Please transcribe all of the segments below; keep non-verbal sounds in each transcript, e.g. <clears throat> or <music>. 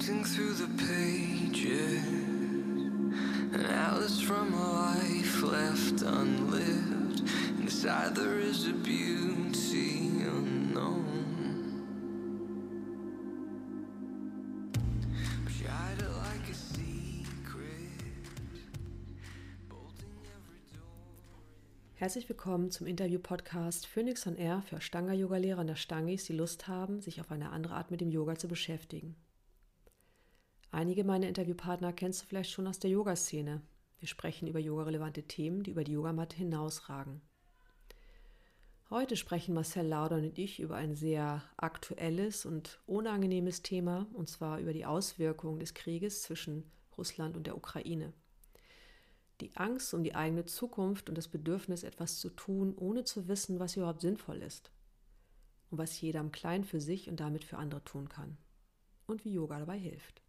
Sifting through the pages, an from a life left unlived. Inside there is a beauty unknown. Herzlich willkommen zum Interview-Podcast Phoenix on Air für Ashtanga-Yoga-Lehrer und Ashtangis, die Lust haben, sich auf eine andere Art mit dem Yoga zu beschäftigen. Einige meiner Interviewpartner kennst du vielleicht schon aus der Yoga-Szene. Wir sprechen über yogarelevante Themen, die über die Yogamatte hinausragen. Heute sprechen Marcel Lauder und ich über ein sehr aktuelles und unangenehmes Thema, und zwar über die Auswirkungen des Krieges zwischen Russland und der Ukraine. Die Angst um die eigene Zukunft und das Bedürfnis, etwas zu tun, ohne zu wissen, was überhaupt sinnvoll ist. Und was jeder im Kleinen für sich und damit für andere tun kann. Und wie Yoga dabei hilft.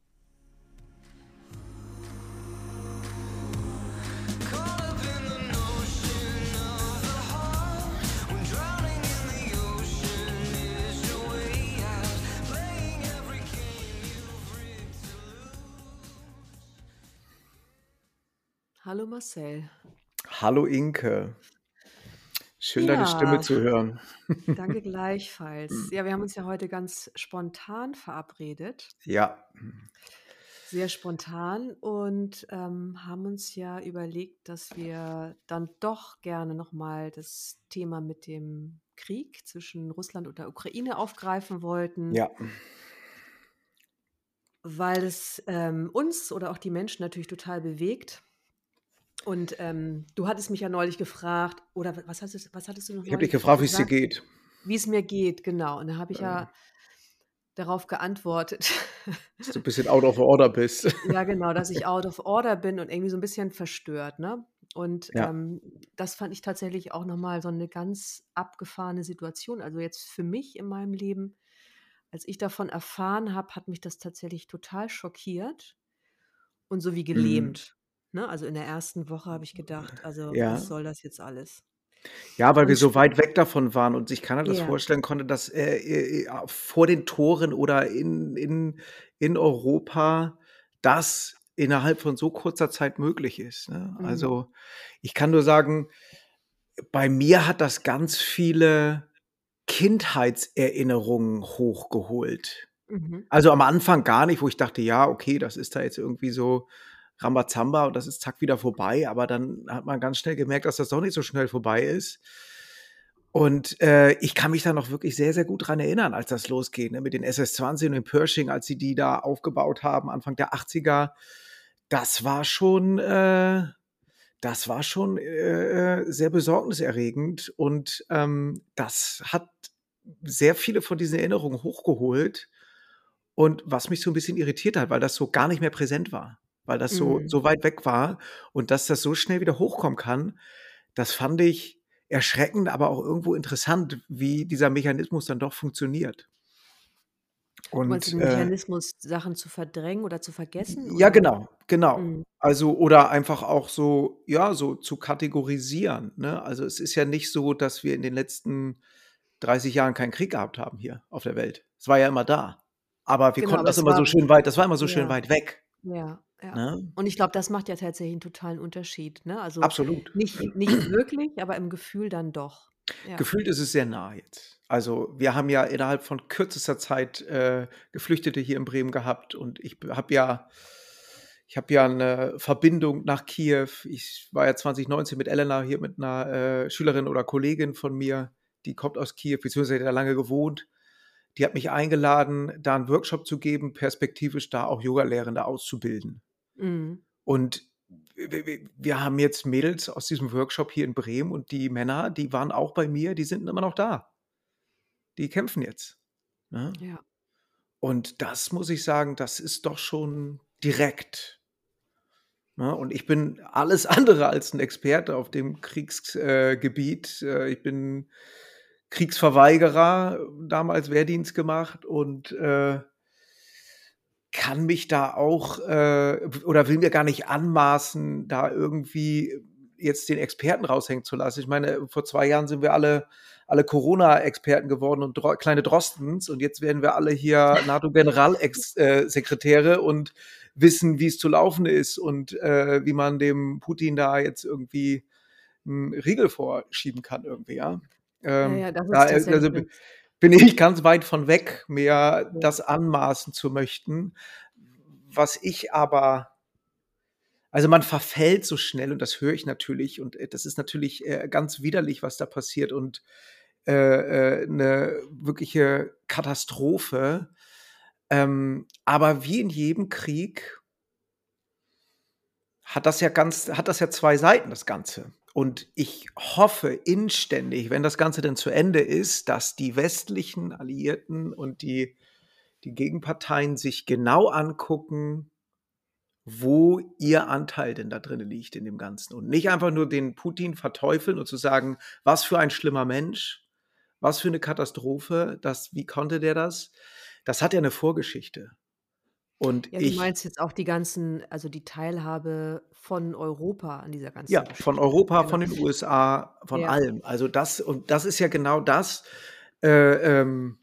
Hallo Marcel, Hallo Inke. Schön, deine Stimme zu hören. danke <laughs> gleichfalls. Ja, wir haben uns ja heute ganz spontan verabredet, Ja, sehr spontan und ähm, haben uns ja überlegt, dass wir dann doch gerne nochmal das Thema mit dem Krieg zwischen Russland und der Ukraine aufgreifen wollten. ja, weil es ähm, uns oder auch die Menschen natürlich total bewegt. Und ähm, du hattest mich ja neulich gefragt, oder wa- was hattest, was hattest du noch ich habe dich gefragt, wie es dir geht. Wie es mir geht, genau. Und da habe ich Ja. ja darauf geantwortet, Dass du ein bisschen out of order bist. <laughs> ja genau, dass ich out of order bin und irgendwie so ein bisschen verstört. Ne? Und Ja. ähm, das fand ich tatsächlich auch nochmal so eine ganz abgefahrene Situation. Also jetzt für mich in meinem Leben, als ich davon erfahren habe, hat mich das tatsächlich total schockiert und so wie Mhm. gelähmt. Ne? Also in der ersten Woche habe ich gedacht, also Ja. was soll das jetzt alles? Ja, weil wir Und so weit weg davon waren und sich keiner das ja, vorstellen konnte, dass äh, äh, äh, vor den Toren oder in, in, in Europa das innerhalb von so kurzer Zeit möglich ist. Ne? mhm. Also ich kann nur sagen, bei mir hat das ganz viele Kindheitserinnerungen hochgeholt. Mhm. Also am Anfang gar nicht, wo ich dachte, ja, okay, das ist da jetzt irgendwie so Rambazamba und das ist zack wieder vorbei. Aber dann hat man ganz schnell gemerkt, dass das doch nicht so schnell vorbei ist. Und äh, ich kann mich da noch wirklich sehr, sehr gut dran erinnern, als das losgeht, ne, mit den SS-20 und den Pershing, als sie die da aufgebaut haben, Anfang der 80er. Das war schon, äh, das war schon äh, äh, sehr besorgniserregend und ähm, das hat sehr viele von diesen Erinnerungen hochgeholt. Und was mich so ein bisschen irritiert hat, weil das so gar nicht mehr präsent war, weil das so, Mhm. so weit weg war und dass das so schnell wieder hochkommen kann, das fand ich erschreckend, aber auch irgendwo interessant, wie dieser Mechanismus dann doch funktioniert. Du meinst Und den äh, Mechanismus, Sachen zu verdrängen oder zu vergessen? ja, Oder? genau, genau. Mhm. Also, oder einfach auch so, ja, so zu kategorisieren. Ne? Also, es ist ja nicht so, dass wir in den letzten 30 Jahren keinen Krieg gehabt haben hier auf der Welt. Es war ja immer da. Aber wir Genau, konnten das immer so schön weit, das war immer so schön ja, weit weg. ja, ja. Ne? Und ich glaube, das macht ja tatsächlich einen totalen Unterschied. Ne? Also Absolut. nicht, nicht <clears throat> wirklich, aber im Gefühl dann doch. Ja. Gefühlt ist es sehr nah jetzt. Also wir haben ja innerhalb von kürzester Zeit äh, Geflüchtete hier in Bremen gehabt und ich habe ja, ich habe ja eine Verbindung nach Kiew. Ich war ja 2019 mit Elena hier mit einer äh, Schülerin oder Kollegin von mir, die kommt aus Kiew, beziehungsweise hat da lange gewohnt. Die hat mich eingeladen, da einen Workshop zu geben, perspektivisch da auch Yogalehrende auszubilden. Mhm. Und wir- haben jetzt Mädels aus diesem Workshop hier in Bremen und die Männer, die waren auch bei mir, die sind immer noch da. Die kämpfen jetzt. Ne? Ja. Und das muss ich sagen, das ist doch schon direkt. Ne? Und ich bin alles <laughs> andere als ein Experte auf dem Kriegsgebiet. Äh. Äh, ich bin Kriegsverweigerer, damals Wehrdienst gemacht und äh, kann mich da auch äh, oder will mir gar nicht anmaßen, da irgendwie jetzt den Experten raushängen zu lassen. Ich meine, vor zwei Jahren sind wir alle alle Corona-Experten geworden und Dro kleine Drostens und jetzt werden wir alle hier <laughs> NATO-Generalsekretäre und wissen, wie es zu laufen ist und äh, wie man dem Putin da jetzt irgendwie einen Riegel vorschieben kann irgendwie, ja. Ähm, ja, das ist da, tatsächlich also bin ich ganz weit von weg, mir das anmaßen zu möchten. Was ich aber, also man verfällt so schnell und das höre ich natürlich und äh, das ist natürlich äh, ganz widerlich, was da passiert und äh, äh, eine wirkliche Katastrophe. Ähm, aber wie in jedem Krieg hat das ja ganz, hat das ja zwei Seiten, das Ganze. Und ich hoffe inständig, wenn das Ganze denn zu Ende ist, dass die westlichen Alliierten und die, die Gegenparteien sich genau angucken, wo ihr Anteil denn da drin liegt in dem Ganzen. Und nicht einfach nur den Putin verteufeln und zu sagen, was für ein schlimmer Mensch, was für eine Katastrophe, das, wie konnte der das? Das hat ja eine Vorgeschichte. Und Ja, du ich, meinst jetzt auch die ganzen, also die Teilhabe von Europa an dieser ganzen Ja, von Geschichte. Europa, Genau. von den USA, von Ja. allem. Also das, und das ist ja genau das. Äh, ähm,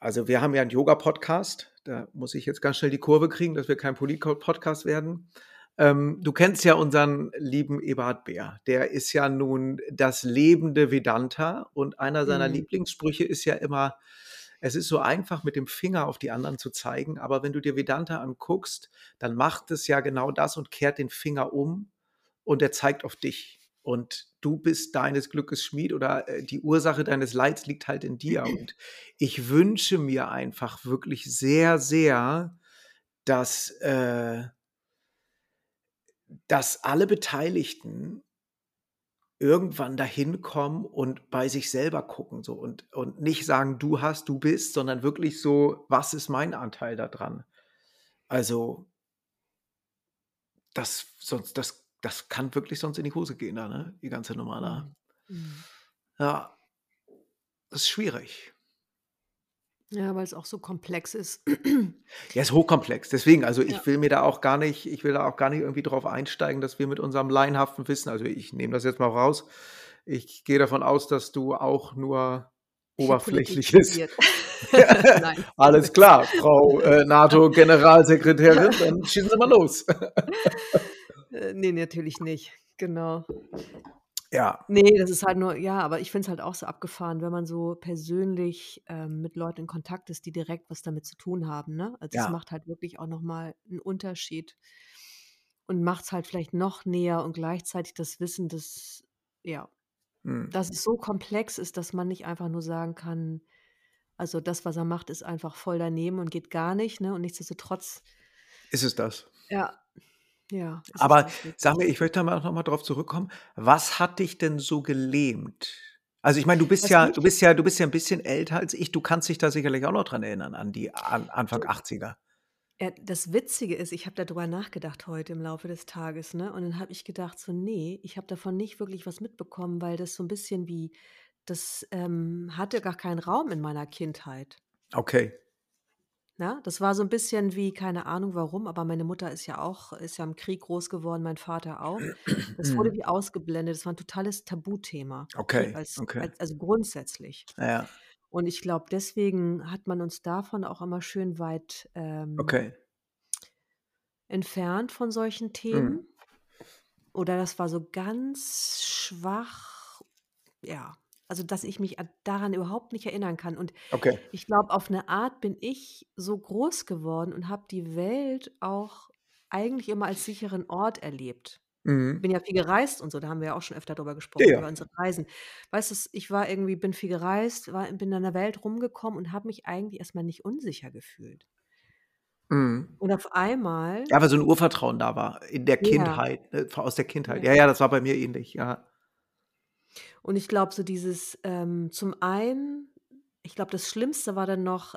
also wir haben ja einen Yoga-Podcast. Da muss ich jetzt ganz schnell die Kurve kriegen, dass wir kein Polit-Podcast werden. Ähm, du kennst ja unseren lieben Eberhard Bär. Der ist ja nun das lebende Vedanta und einer seiner Mhm. Lieblingssprüche ist ja immer, es ist so einfach, mit dem Finger auf die anderen zu zeigen, aber wenn du dir Vedanta anguckst, dann macht es ja genau das und kehrt den Finger um und er zeigt auf dich. Und du bist deines Glückes Schmied oder äh, die Ursache deines Leids liegt halt in dir. <clears throat> Und ich wünsche mir einfach wirklich sehr, sehr, dass, äh, dass alle Beteiligten irgendwann dahin kommen und bei sich selber gucken so und, und nicht sagen, du hast, du bist, sondern wirklich so, was ist mein Anteil daran? Also, das sonst, das, das kann wirklich sonst in die Hose gehen, da, ne? Die ganze Nummer da. Mhm. Ja, das ist schwierig. Ja, weil es auch so komplex ist. Ja, ist hochkomplex. Deswegen, also ich Ja. will mir da auch gar nicht, ich will da auch gar nicht irgendwie drauf einsteigen, dass wir mit unserem laienhaften Wissen, also ich nehme das jetzt mal raus. Ich gehe davon aus, dass du auch nur Ich habe Politik oberflächliches. studiert. <laughs> <laughs> Nein. Alles klar, Frau äh, NATO-Generalsekretärin, dann schießen Sie mal los. Äh, nee, natürlich nicht. Genau. Ja, Nee, das ist halt nur, ja, aber ich finde es halt auch so abgefahren, wenn man so persönlich ähm, mit Leuten in Kontakt ist, die direkt was damit zu tun haben. Ne? Also es ja. macht halt wirklich auch nochmal einen Unterschied und macht es halt vielleicht noch näher und gleichzeitig das Wissen, dass, ja, Hm. dass es so komplex ist, dass man nicht einfach nur sagen kann, also das, was er macht, ist einfach voll daneben und geht gar nicht. Ne? Und nichtsdestotrotz, Ist es das? ja, ja, ist Aber sag mir, ich möchte mal noch mal drauf zurückkommen. Was hat dich denn so gelähmt? Also ich meine, du bist Was ja, mich du bist ja, du bist ja ein bisschen älter als ich. Du kannst dich da sicherlich auch noch dran erinnern an die an Anfang Du, 80er. Ja, das Witzige ist, ich habe darüber nachgedacht heute im Laufe des Tages, ne? Und dann habe ich gedacht, so, nee, ich habe davon nicht wirklich was mitbekommen, weil das so ein bisschen wie, das ähm, hatte gar keinen Raum in meiner Kindheit. Okay. Ne? Das war so ein bisschen wie, keine Ahnung warum, aber meine Mutter ist ja auch, ist ja im Krieg groß geworden, mein Vater auch. Das wurde Mhm. wie ausgeblendet. Das war ein totales Tabuthema. Okay, als, okay. als, also grundsätzlich. Ja, Und ich glaube, deswegen hat man uns davon auch immer schön weit ähm, okay. entfernt von solchen Mhm. Themen. Oder das war so ganz schwach, ja, also dass ich mich a- daran überhaupt nicht erinnern kann. Und Okay. ich glaube, auf eine Art bin ich so groß geworden und habe die Welt auch eigentlich immer als sicheren Ort erlebt. Ich Mhm. bin ja viel gereist und so, da haben wir ja auch schon öfter drüber Ja, gesprochen, ja. über unsere Reisen. Weißt du, ich war irgendwie, bin viel gereist, war, bin in der Welt rumgekommen und habe mich eigentlich erstmal nicht unsicher gefühlt. Mhm. Und auf einmal, Ja, weil so ein Urvertrauen da war in der ja, Kindheit, ne, aus der Kindheit. ja. Ja, ja, das war bei mir ähnlich, ja. Und ich glaube, so dieses, ähm, zum einen, ich glaube, das Schlimmste war dann noch,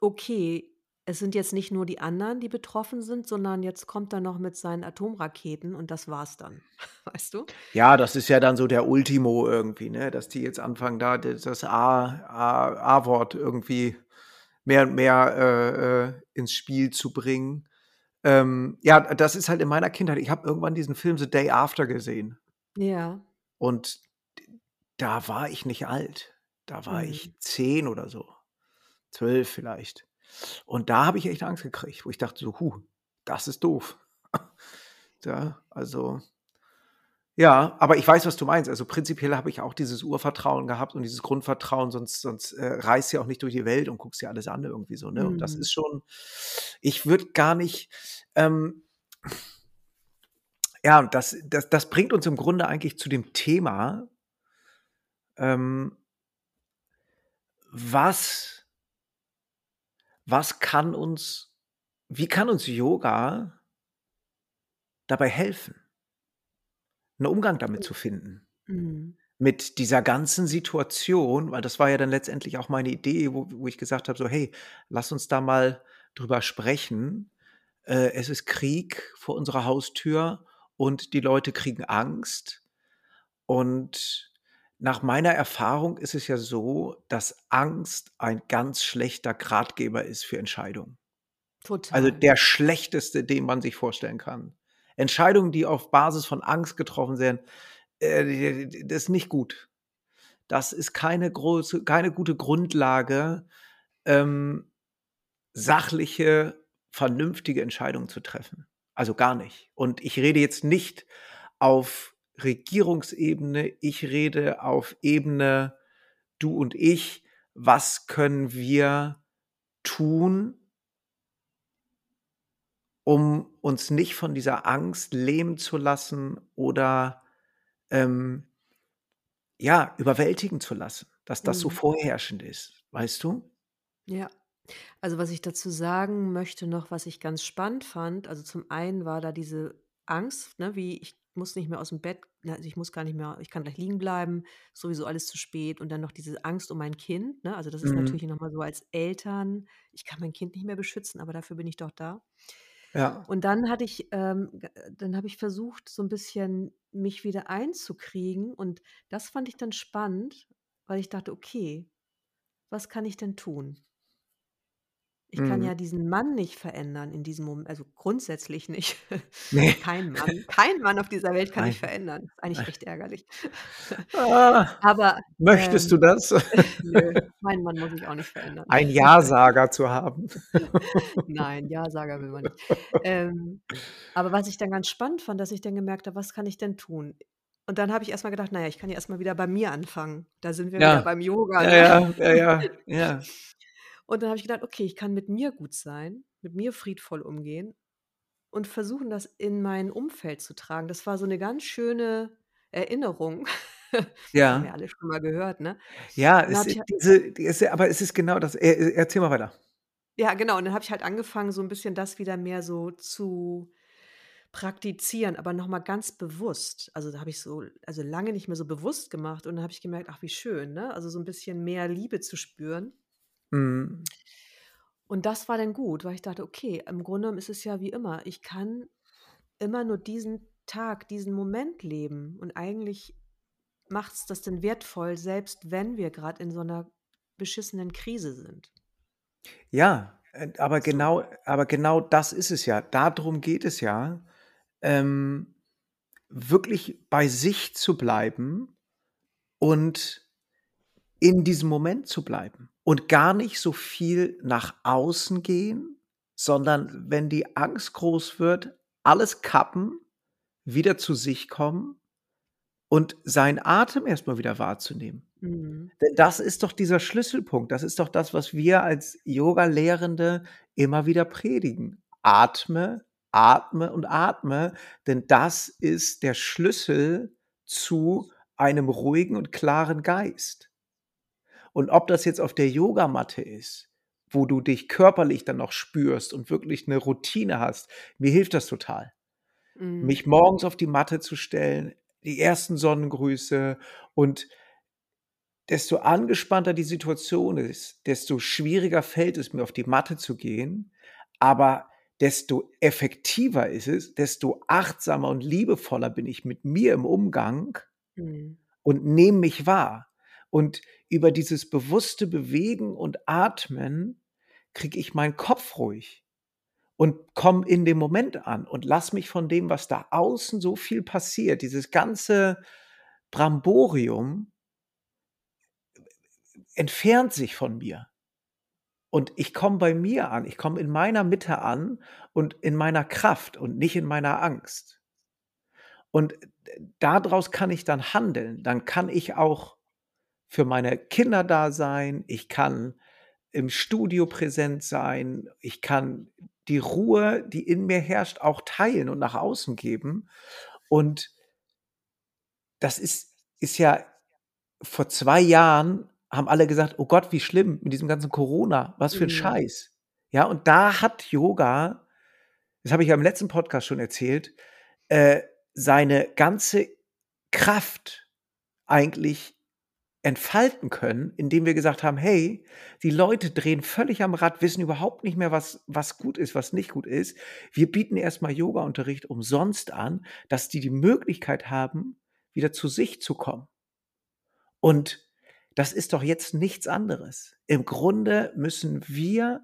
okay, es sind jetzt nicht nur die anderen, die betroffen sind, sondern jetzt kommt er noch mit seinen Atomraketen und das war's dann. <laughs> Weißt du? Ja, das ist ja dann so der Ultimo irgendwie, ne, dass die jetzt anfangen, da das das A A A-Wort irgendwie mehr und mehr, äh, äh, ins Spiel zu bringen. Ähm, ja, das ist halt in meiner Kindheit ich habe irgendwann diesen Film „The Day After“ gesehen Ja. Und da war ich nicht alt. Da war Mhm. ich 10 oder so, 12 vielleicht. Und da habe ich echt Angst gekriegt, wo ich dachte so: „Hu, das ist doof.“ <laughs> Ja, also ja, aber ich weiß, was du meinst. Also, prinzipiell habe ich auch dieses Urvertrauen gehabt und dieses Grundvertrauen, sonst sonst, äh, reist du ja auch nicht durch die Welt und guckst dir alles an irgendwie so, ne? Und das Mhm. ist schon ich würde gar nicht, ähm ja, und das das das bringt uns im Grunde eigentlich zu dem Thema ähm was was kann uns wie kann uns Yoga dabei helfen 'n Umgang damit zu finden? Mhm. Mit dieser ganzen Situation, weil das war ja dann letztendlich auch meine Idee, wo wo ich gesagt habe so: „Hey, lass uns da mal drüber sprechen. Äh, es ist Krieg vor unserer Haustür und die Leute kriegen Angst.“ Und nach meiner Erfahrung ist es ja so, dass Angst ein ganz schlechter Ratgeber ist für Entscheidungen. Also, Total. der schlechteste, den man sich vorstellen kann. Entscheidungen, die auf Basis von Angst getroffen werden, äh, das ist nicht gut. Das ist keine große keine gute Grundlage, ähm, sachliche, vernünftige Entscheidungen zu treffen. Also, gar nicht. Und ich rede jetzt nicht auf Regierungsebene, ich rede auf Ebene du und ich. Was können wir tun um uns nicht von dieser Angst lähmen zu lassen oder, ähm ja, überwältigen zu lassen, dass das so Mhm. vorherrschend ist, weißt du? Ja. Also, was ich dazu sagen möchte noch, was ich ganz spannend fand also, zum einen war da diese Angst, ne, wie ich muss nicht mehr aus'm Bett ne, also, ich muss gar nicht mehr ich kann gleich liegen bleiben, sowieso alles zu spät und dann noch diese Angst um mein Kind, ne? Also, das ist Mhm. natürlich noch mal so als Eltern ich kann mein Kind nicht mehr beschützen, aber dafür bin ich doch da. Ja. Und dann hatte ich, ähm g dann habe ich versucht, so 'n bisschen mich wieder einzukriegen und das fand ich dann spannend, weil ich dachte: „Okay, was kann ich denn tun?“ Ich kann Mhm. ja diesen Mann nicht verändern in diesem Mom also, grundsätzlich nicht. <laughs> Ne. Kein <laughs> Mann kein Mann auf dieser Welt kann ich Nein. verändern. Ist eigentlich echt ärgerlich. Ah, <laughs> Aber, möchtest du ähm das? nö, meinen Mann muss ich auch nicht verändern. Ein Ja-Sager zu haben. Nein, Ja-Sager will man nicht. Ähm, aber was ich dann ganz spannend fand, dass ich dann gemerkt habe: „Was kann ich denn tun?“ Und dann habe ich erst mal gedacht: „Na ja, ich kann ja erst mal wieder bei mir anfangen.“ Da sind wir wieder Ja. beim Yoga, Ja, ne? ja, ja, ja, ja. Und dann habe ich gedacht: „Okay, ich kann mit mir gut sein, mit mir friedvoll umgehen und versuchen, das in mein Umfeld zu tragen.“ Das war so 'ne ganz schöne Erinnerung. Das <laughs> haben wir Ja. alle schon mal gehört, ne? Ja, es halt diese ja aber es ist genau das. Erzähl mal weiter. Ja, genau. Und dann habe ich halt angefangen, so 'n bisschen das wieder mehr so zu praktizieren, aber noch mal ganz bewusst. Also, da habe ich so also, lange nicht mehr so bewusst gemacht und dann habe ich gemerkt: „Ach, wie schön“, ne? Also, so 'n bisschen mehr Liebe zu spüren. Mhm. Und das war dann gut, weil ich dachte: „Okay, im Grunde genommen ist es ja wie immer. Ich kann immer nur diesen Tag, diesen Moment leben und eigentlich macht's das denn wertvoll, selbst wenn wir grad in so 'ner beschissenen Krise sind.“ Ja, äh, aber So. genau aber genau das ist es ja. Da drum geht es ja, ähm, wirklich bei sich zu bleiben und in diesem Moment zu bleiben und gar nicht so viel nach außen gehen, sondern wenn die Angst groß wird, alles kappen, wieder zu sich kommen und seinen Atem erst mal wieder wahrzunehmen. Mhm. Denn das ist doch dieser Schlüsselpunkt. Das ist doch das, was wir als Yogalehrende immer wieder predigen. Atme, atme und atme, denn das ist der Schlüssel zu einem ruhigen und klaren Geist. Und ob das jetzt auf der Yogamatte ist, wo du dich körperlich dann noch spürst und wirklich 'ne Routine hast, mir hilft das total. Mhm. Mich morgens auf die Matte zu stellen, die ersten Sonnengrüße und desto angespannter die Situation ist, desto schwieriger fällt es mir, auf die Matte zu gehen, aber desto effektiver ist es, desto achtsamer und liebevoller bin ich mit mir im Umgang Mhm. und nehme mich wahr. Und über dieses bewusste Bewegen und Atmen kriege ich meinen Kopf ruhig und komme in dem Moment an und lasse mich von dem, was da außen so viel passiert, dieses ganze Bramborium entfernt sich von mir. Und ich komme bei mir an, ich komme in meiner Mitte an und in meiner Kraft und nicht in meiner Angst. Und äh, daraus kann ich dann handeln. Dann kann ich auch für meine Kinder da sein. Ich kann im Studio präsent sein. Ich kann die Ruhe, die in mir herrscht, auch teilen und nach außen geben. Und das ist, ist ja vor zwei Jahren haben alle gesagt, oh Gott, wie schlimm mit diesem ganzen Corona, was für ein Mhm. Scheiß. Ja, und da hat Yoga, das habe ich ja im letzten Podcast schon erzählt, äh, seine ganze Kraft eigentlich entfalten können, indem wir gesagt haben, hey, die Leute drehen völlig am Rad, wissen überhaupt nicht mehr, was, was gut ist, was nicht gut ist. Wir bieten erstmal Yoga-Unterricht umsonst an, dass die die Möglichkeit haben, wieder zu sich zu kommen. Und das ist doch jetzt nichts anderes. Im Grunde müssen wir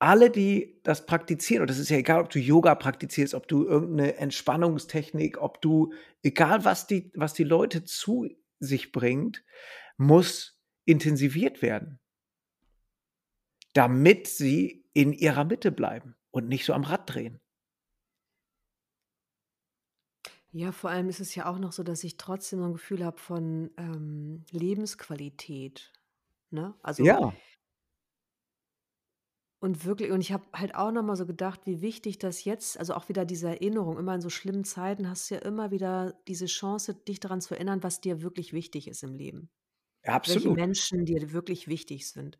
alle, die das praktizieren, und das ist ja egal, ob du Yoga praktizierst, ob du irgendeine Entspannungstechnik, ob du, egal was die, was die Leute zu sich bringt, muss intensiviert werden, damit sie in ihrer Mitte bleiben und nicht so am Rad drehen. Ja, vor allem ist es ja auch noch so, dass ich trotzdem so ein Gefühl habe von, ähm, Lebensqualität, ne? Also Ja, und wirklich und ich habe halt auch noch mal so gedacht, wie wichtig das jetzt also auch wieder diese Erinnerung, immer in so schlimmen Zeiten hast du ja immer wieder diese Chance, dich daran zu erinnern, was dir wirklich wichtig ist im Leben. Welche absolut, Menschen dir wirklich wichtig sind.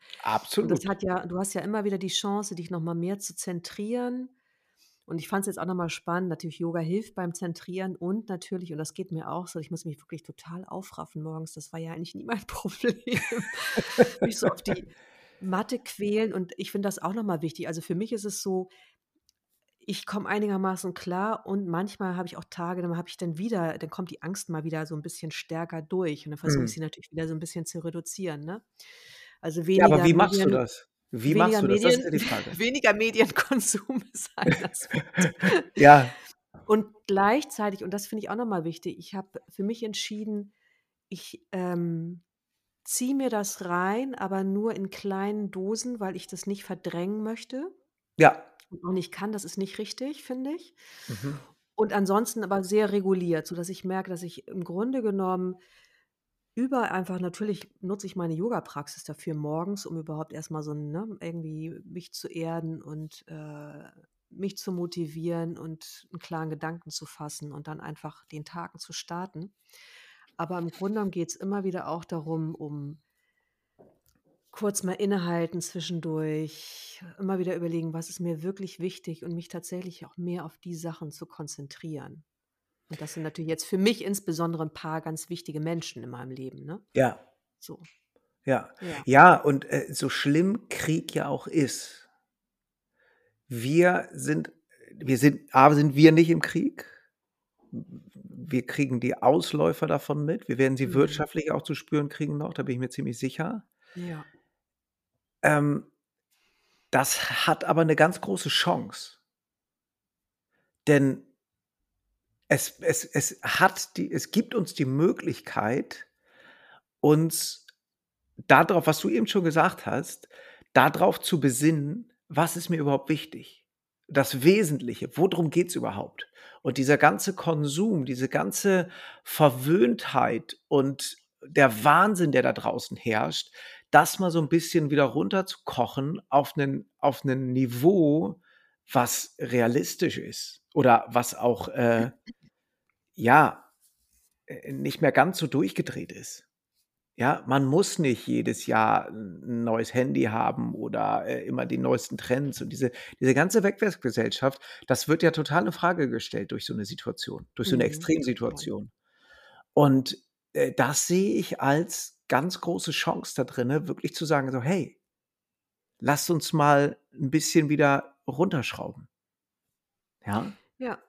Und das absolut. hat ja du hast ja immer wieder die Chance, dich noch mal mehr zu zentrieren. Und ich fand es jetzt auch noch mal spannend, natürlich Yoga hilft beim Zentrieren und natürlich und das geht mir auch so, ich muss mich wirklich total aufraffen morgens, das war ja eigentlich nie mein <laughs> Problem, mich so auf die Matte quälen und ich finde das auch noch mal wichtig. Also, für mich ist es so, ich komme einigermaßen klar und manchmal habe ich auch Tage, dann habe ich dann wieder dann kommt die Angst mal wieder so 'n bisschen stärker durch und dann versuche ich Mhm. sie natürlich wieder so 'n bisschen zu reduzieren, ne? Also, Ja, aber weniger wie machst du Medien das? Wie machst weniger du das? Das ist Medien die Frage. <laughs> weniger Medienkonsum <laughs> ist ein Aspekt. <laughs> Ja, Und gleichzeitig und das finde ich auch noch mal wichtig, ich habe für mich entschieden, ich, ähm, ziehe mir das rein, aber nur in kleinen Dosen, weil ich das nicht verdrängen möchte ja. und auch nicht kann. Das ist nicht richtig, finde ich. Mhm. Und ansonsten aber sehr reguliert, sodass ich merke, dass ich im Grunde genommen über einfach natürlich nutze ich meine Yoga-Praxis dafür morgens, um überhaupt erst mal so, ne, irgendwie mich zu erden und, äh, mich zu motivieren und 'n klaren Gedanken zu fassen und dann einfach den Tag zu starten. Aber im Grunde genommen geht's immer wieder auch darum, um kurz mal innehalten zwischendurch, immer wieder überlegen, was ist mir wirklich wichtig und mich tatsächlich auch mehr auf die Sachen zu konzentrieren. Und das sind natürlich jetzt für mich insbesondere 'n paar ganz wichtige Menschen in meinem Leben, ne? Ja, So, ja. ja. Ja, und, äh, so schlimm Krieg ja auch ist, wir sind wir sind A, sind wir nicht im Krieg. Wir kriegen die Ausläufer davon mit. Wir werden sie Mhm. wirtschaftlich auch zu spüren kriegen noch, da bin ich mir ziemlich sicher. Ja. Ähm, das hat aber 'ne ganz große Chance. Denn es es es hat die es gibt uns die Möglichkeit, uns da drauf, was du eben schon gesagt hast, da drauf zu besinnen, was ist mir überhaupt wichtig? Das Wesentliche, wo drum geht's überhaupt? Und dieser ganze Konsum, diese ganze Verwöhntheit und der Wahnsinn, der da draußen herrscht, das mal so 'n bisschen wieder runterzukochen auf 'nen auf 'nen Niveau, was realistisch ist oder was auch, äh, ja, äh, nicht mehr ganz so durchgedreht ist. Ja, man muss nicht jedes Jahr 'n 'n neues Handy haben oder, äh, immer die neuesten Trends und diese diese ganze Wegwerfgesellschaft, das wird ja total infrage gestellt durch so 'ne Situation, durch so 'ne Mhm. Extremsituation. Und, äh, das sehe ich als ganz große Chance da drinne, wirklich zu sagen so: „Hey, lasst uns mal 'n bisschen wieder runterschrauben.“ Ja? Ja.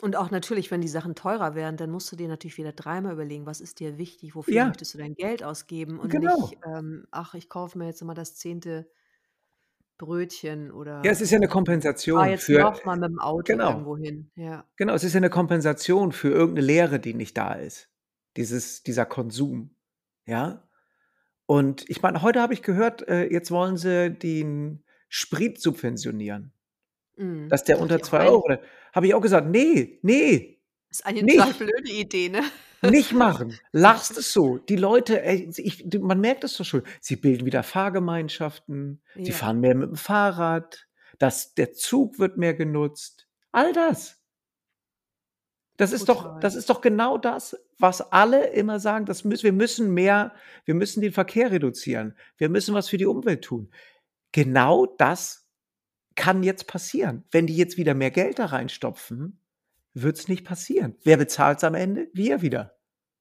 Und auch natürlich, wenn die Sachen teurer werden, dann musst du dir natürlich wieder dreimal überlegen, was ist dir wichtig, wofür Ja. möchtest du dein Geld ausgeben und Genau. nicht, ähm: „Ach, ich kaufe mir jetzt immer das 10. Brötchen Ja, es ist ja 'ne oder, ähm, fahre Kompensation jetzt für noch mal mit'm Auto genau. irgendwo hin.“ Ja. Genau, es ist ja 'ne Kompensation für irgend 'ne Leere, die nicht da ist. Dieses dieser Konsum, ja? Und ich meine, heute habe ich gehört, äh, jetzt wollen sie den Sprit subventionieren, Mhm. dass der unter ich auch 2 eigentlich Euro. Habe ich auch gesagt, nee, nee, ist eine total nicht, blöde Idee, ne? nicht machen. Lasst <laughs> es so. Die Leute, ey, ich, man merkt es doch schon. Sie bilden wieder Fahrgemeinschaften, sie Ja. fahren mehr mit dem Fahrrad, das, der Zug wird mehr genutzt. All das. Das ist doch, das ist doch genau das, was alle immer sagen. Das müssen, wir müssen mehr, wir müssen den Verkehr reduzieren. Wir müssen was für die Umwelt tun. Genau das kann jetzt passieren. Wenn die jetzt wieder mehr Geld da reinstopfen, wird es nicht passieren. Wer bezahlt es am Ende? Wir wieder.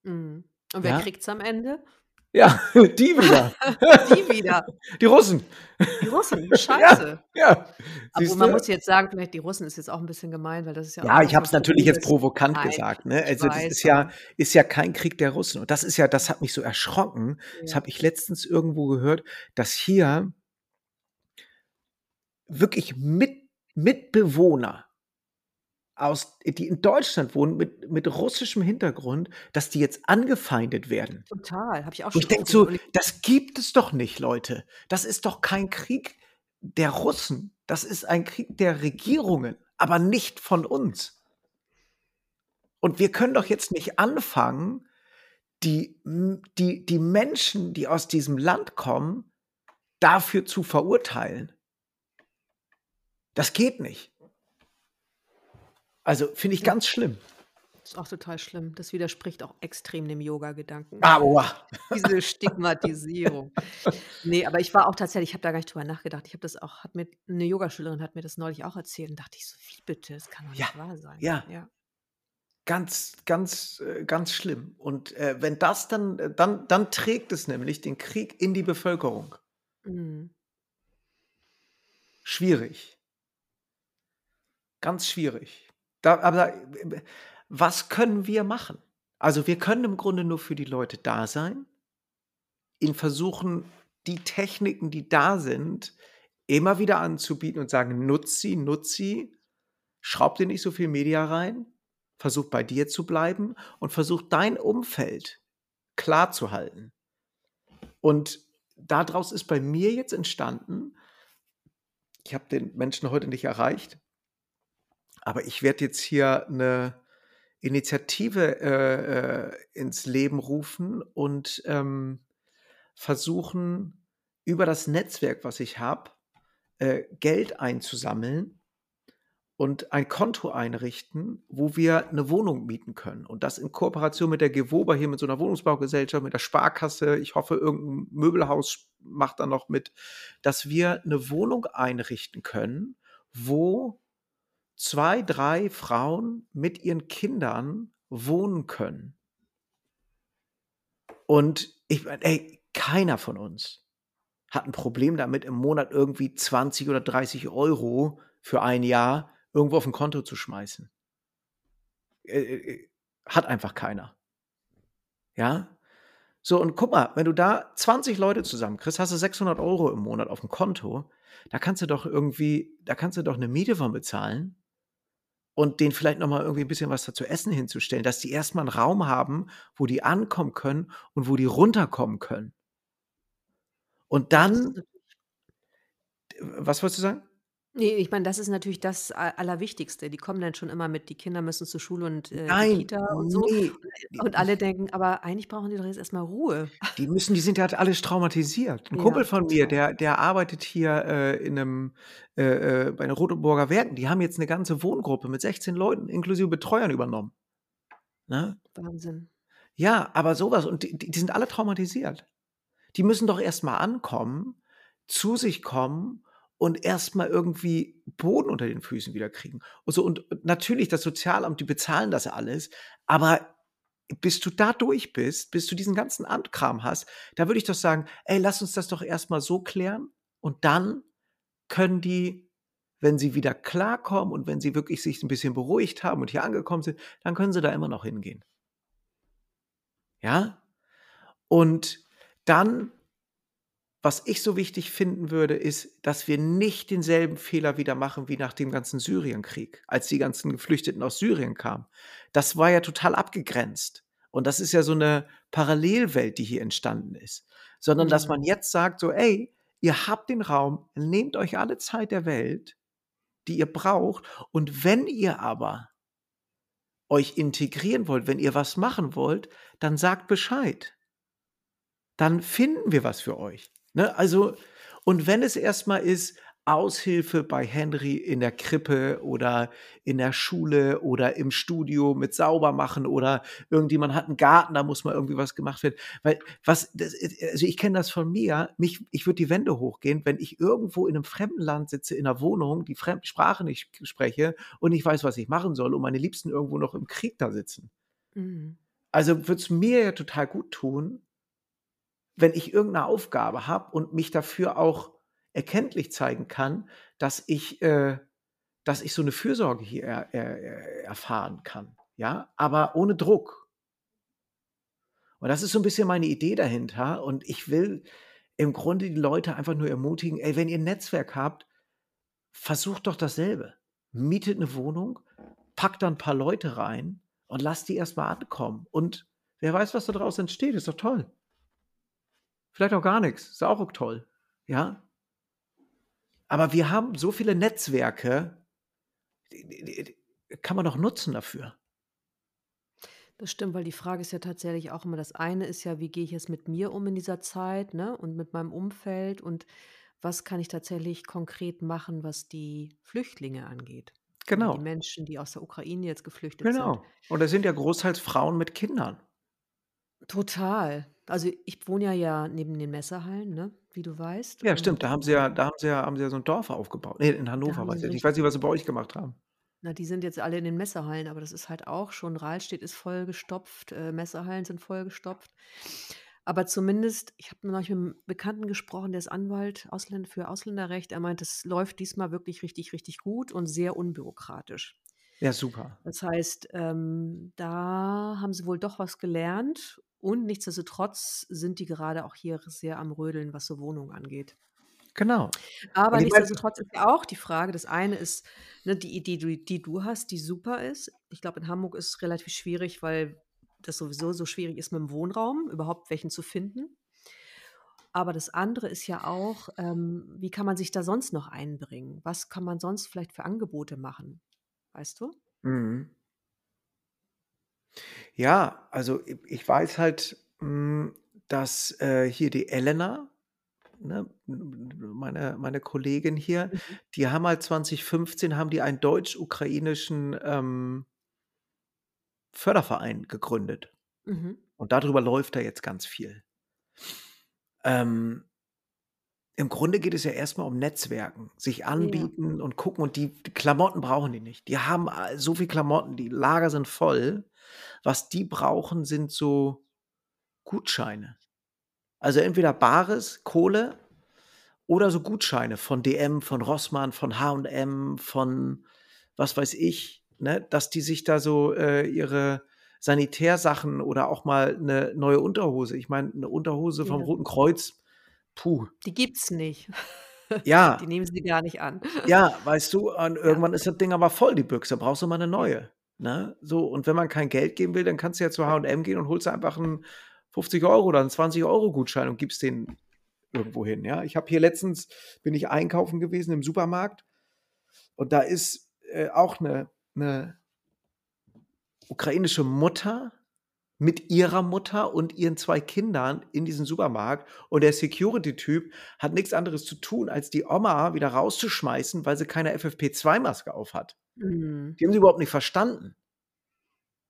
Mhm. Und wer Ja, kriegt's am Ende? ja, <laughs> die wieder. <laughs> Die wieder. Die Russen. Die Russen. <laughs> Ja, Scheiße. ja. Obwohl Siehst man du? muss jetzt sagen, vielleicht die Russen ist jetzt auch ein bisschen gemein, weil das ist ja auch Ja, ich habe es natürlich jetzt provokant Nein, gesagt. Ne? Also das ist ja, aber ist ja kein Krieg der Russen. Und das ist ja, das hat mich so erschrocken. Das ja. habe ich letztens irgendwo gehört, dass hier wirklich mit, Mitbewohner aus, die in Deutschland wohnen mit, mit russischem Hintergrund, dass die jetzt angefeindet werden. Total, habe ich auch Und ich schon denke so, das gibt es doch nicht, Leute. Das ist doch kein Krieg der Russen. Das ist ein Krieg der Regierungen, aber nicht von uns. Und wir können doch jetzt nicht anfangen, die, die, die Menschen, die aus diesem Land kommen, dafür zu verurteilen. Das geht nicht. Also finde ich ja, ganz schlimm. ist auch total schlimm. Das widerspricht auch extrem dem Yoga-Gedanken. Aua. <laughs> Diese Stigmatisierung. Nee, aber ich war auch tatsächlich, ich habe da gar nicht drüber nachgedacht. Ich habe das auch, hat mir, eine Yogaschülerin hat mir das neulich auch erzählt und dachte ich so, wie bitte? Das kann doch Ja, nicht wahr sein. ja. Ja. Ganz, ganz, äh, ganz schlimm. Und äh, wenn das dann, äh, dann, dann trägt es nämlich den Krieg in die Bevölkerung. Mhm. Schwierig. Ganz schwierig. Da, aber äh, was können wir machen? Also wir können im Grunde nur für die Leute da sein, ihnen versuchen, die Techniken, die da sind, immer wieder anzubieten und sagen, nutz sie, nutz sie, schraub dir nicht so viel Media rein, versuch bei dir zu bleiben und versuch dein Umfeld klar zu halten. Und daraus ist bei mir jetzt entstanden, ich habe den Menschen heute nicht erreicht, aber ich werde jetzt hier eine Initiative äh, äh, ins Leben rufen und ähm, versuchen, über das Netzwerk, was ich habe, äh, Geld einzusammeln und ein Konto einrichten, wo wir eine Wohnung mieten können. Und das in Kooperation mit der Gewoba hier, mit so einer Wohnungsbaugesellschaft, mit der Sparkasse. Ich hoffe, irgendein Möbelhaus macht da noch mit, dass wir eine Wohnung einrichten können, wo zwei, drei Frauen mit ihren Kindern wohnen können. Und ich meine, ey, keiner von uns hat ein Problem damit, im Monat irgendwie 20 oder 30 Euro für ein Jahr irgendwo auf ein Konto zu schmeißen. Äh, äh, hat einfach keiner. Ja? So, und guck mal, wenn du da 20 Leute zusammenkriegst, hast du 600 Euro im Monat auf dem Konto, da kannst du doch irgendwie, da kannst du doch eine Miete von bezahlen und denen vielleicht noch mal irgendwie ein bisschen was dazu essen hinzustellen, dass die erstmal einen Raum haben, wo die ankommen können und wo die runterkommen können. Und dann, was wolltest du sagen? Ne, ich meine, das ist natürlich das Allerwichtigste. Die kommen dann schon immer mit, die Kinder müssen zur Schule und, äh, die Nein, Kita und so. ne, Und alle denken, aber eigentlich brauchen die doch jetzt erst mal Ruhe. Die müssen die sind ja alles traumatisiert. 'N Ja, Kumpel von mir, total. der der arbeitet hier, äh, in 'nem äh, äh, bei den Rotenburger Werken. Die haben jetzt 'ne ganze Wohngruppe mit 16 Leuten inklusive Betreuern übernommen, ne? Wahnsinn. Ja, aber so was und die die die sind alle traumatisiert. Die müssen doch erst mal ankommen, zu sich kommen und erst mal irgendwie Boden unter den Füßen wieder kriegen. Und so und natürlich das Sozialamt, die bezahlen das alles, aber bis du da durch bist, bis du diesen ganzen Amtkram hast, da würde ich doch sagen: „Ey, lass uns das doch erst mal so klären und dann können die, wenn sie wieder klarkommen und wenn sie wirklich sich 'n bisschen beruhigt haben und hier angekommen sind, dann können sie da immer noch hingehen.“ Ja? Und dann was ich so wichtig finden würde, ist, dass wir nicht denselben Fehler wieder machen wie nach dem ganzen Syrienkrieg, als die ganzen Geflüchteten aus Syrien kamen. Das war ja total abgegrenzt. Und das ist ja so 'ne Parallelwelt, die hier entstanden ist. sondern dass man jetzt sagt so: „Ey, ihr habt den Raum, nehmt euch alle Zeit der Welt, die ihr braucht und wenn ihr aber euch integrieren wollt, wenn ihr was machen wollt, dann sagt Bescheid. Dann finden wir was für euch.“ Ne, also und wenn es erst mal ist, Aushilfe bei Henry in der Krippe oder in der Schule oder im Studio mit Saubermachen oder irgendjemand hat 'n Garten, da muss mal irgendwie was gemacht werden. Weil was das also, ich kenne das von mir, mich ich würde die Wände hochgehen, wenn ich irgendwo in 'nem fremden Land sitze, in 'ner Wohnung, die Fremdsprache nicht spreche und nicht weiß, was ich machen soll und meine Liebsten irgendwo noch im Krieg da sitzen. Mhm. Also, würde es mir ja total gut tun, wenn ich irgend 'ne Aufgabe habe und mich dafür auch erkenntlich zeigen kann, dass ich äh, dass ich so 'ne Fürsorge hier er er er erfahren kann, ja, aber ohne Druck. Und das ist so 'n bisschen meine Idee dahinter und ich will im Grunde die Leute einfach nur ermutigen: „Ey, wenn ihr 'n Netzwerk habt, versucht doch dasselbe. Mietet 'ne Wohnung, packt da 'n paar Leute rein und lasst die erst mal ankommen. Und wer weiß, was da draus entsteht, ist doch toll. Vielleicht auch gar nix, ist auch toll, ja? Aber wir haben so viele Netzwerke, die die die kann man doch nutzen dafür. Das stimmt, weil die Frage ist ja tatsächlich auch immer das eine ist ja: „Wie gehe ich jetzt mit mir um in dieser Zeit, ne, und mit meinem Umfeld und was kann ich tatsächlich konkret machen, was die Flüchtlinge angeht?“ Oder die Genau. Menschen, die aus der Ukraine jetzt geflüchtet sind. Genau. Und das sind ja großteils Frauen mit Kindern. Total. Also, ich wohne ja ja neben den Messehallen, ne, wie du weißt Ja, stimmt, und, da haben sie ja da haben sie ja haben sie ja so 'n Dorf aufgebaut. Ne, in Da Hannover haben weiß sie ich nicht. Ich richtig weiß nicht, was sie bei euch gemacht haben. Na, die sind jetzt alle in den Messehallen, aber das ist halt auch schon Rahlstedt ist vollgestopft, äh, Messehallen sind vollgestopft. Aber zumindest ich habe neulich mit 'nem Bekannten gesprochen, der ist Anwalt Ausländ für Ausländerrecht. Er meint, es läuft diesmal wirklich richtig, richtig gut und sehr unbürokratisch. Ja, super. Das heißt, ähm, da haben sie wohl doch was gelernt und nichtsdestotrotz sind die gerade auch hier sehr am Rödeln, was so Wohnungen angeht. Genau. Aber nichtsdestotrotz ist ja auch die Frage das eine ist, ne, die Idee, die die du hast, die super ist. Ich glaube, in Hamburg ist es relativ schwierig, weil das sowieso so schwierig ist mit'm Wohnraum, überhaupt welchen zu finden. Aber das andere ist ja auch, ähm, wie kann man sich da sonst noch einbringen? Was kann man sonst vielleicht für Angebote machen? Weißt du? Mhm. Ja, also ich weiß halt, hm, dass, äh, hier die Elena, ne, meine meine Kollegin hier, Mhm. die haben halt 2015 haben die einen deutsch-ukrainischen, ähm Förderverein gegründet. Mhm. Und dadrüber läuft da jetzt ganz viel. Ähm im Grunde geht es ja erst mal um Netzwerken, sich Ja. anbieten und gucken und die die Klamotten brauchen die nicht. Die haben a so viel Klamotten, die Lager sind voll. Was die brauchen, sind so Gutscheine. Also, entweder Bares, Kohle oder so Gutscheine von DM, von Rossmann, von H&M, von was weiß ich, ne, dass die sich da so, äh, ihre Sanitärsachen oder auch mal 'ne neue Unterhose ich meine, 'ne Unterhose vom Ja. Roten Kreuz, puh. Die gibt's nicht. <laughs> Ja. Die nehmen sie gar nicht an. Ja, weißt du, und Ja. irgendwann ist das Ding aber voll, die Büchse, brauchst du mal 'ne neue, ne? So, und wenn man kein Geld geben will, dann kannst du ja zu H&M gehen und holst einfach 'n 50 € oder 'n 20 € Gutschein und gibst den irgendwo hin, ja? Ich habe hier letztens bin ich einkaufen gewesen im Supermarkt und da ist, äh, auch 'ne 'ne ukrainische Mutter mit ihrer Mutter und ihren 2 Kindern in diesem Supermarkt und der Security-Typ hat nix anderes zu tun, als die Oma wieder rauszuschmeißen, weil sie keine FFP2-Maske aufhat. Mhm. Die haben sie überhaupt nicht verstanden.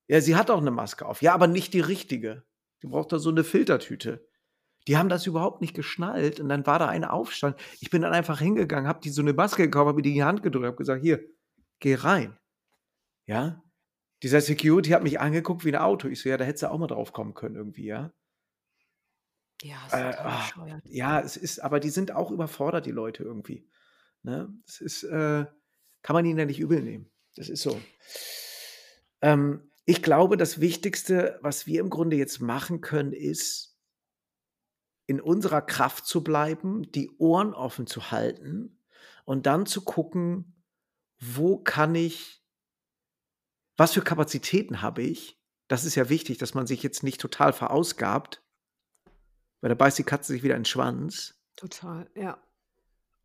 Ja, sie hat auch 'ne Maske auf. Ja, aber nicht die richtige. Die braucht da so 'ne Filtertüte. Die haben das überhaupt nicht geschnallt und dann war da ein Aufstand. Ich bin dann einfach hingegangen, habe die so 'ne Maske gekauft, habe die in die Hand gedrückt, habe gesagt: „Hier, geh rein.“ Ja? Dieser Security hat mich angeguckt wie 'n Auto. Ich so: „Ja, da hättest du auch mal drauf kommen können irgendwie, ja?“ Ja, Äh, total ah, ja, es ist aber die sind auch überfordert, die Leute irgendwie, ne? Es ist, äh kann man ihnen ja nicht übel nehmen. Das ist so. Ähm, ich glaube, das Wichtigste, was wir im Grunde jetzt machen können, ist in unserer Kraft zu bleiben, die Ohren offen zu halten und dann zu gucken, wo kann ich was für Kapazitäten habe ich? Das ist ja wichtig, dass man sich jetzt nicht total verausgabt. Weil da beißt die Katze sich wieder in den Schwanz. Total, ja.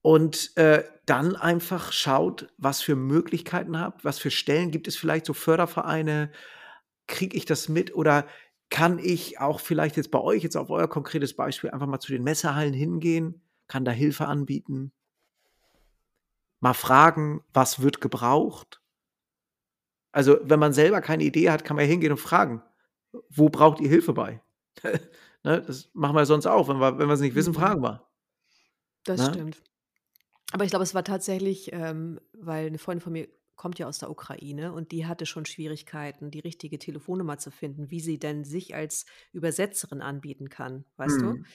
Und, äh, dann einfach schaut, was für Möglichkeiten habt, was für Stellen gibt es vielleicht so Fördervereine? Kriege ich das mit oder kann ich auch vielleicht jetzt bei euch, jetzt auf euer konkretes Beispiel, einfach mal zu den Messehallen hingehen, kann da Hilfe anbieten? Mal fragen, was wird gebraucht? Also, wenn man selber keine Idee hat, kann man ja hingehen und fragen: „Wo braucht ihr Hilfe bei?“ <laughs> Ne, das machen wir sonst auch. Wenn wir wenn wir's nicht wissen, Mhm. fragen wir. Das Ne? stimmt. Aber ich glaube, es war tatsächlich, ähm, weil 'ne Freundin von mir kommt ja aus der Ukraine und die hatte schon Schwierigkeiten, die richtige Telefonnummer zu finden, wie sie denn sich als Übersetzerin anbieten kann, weißt du? Mhm.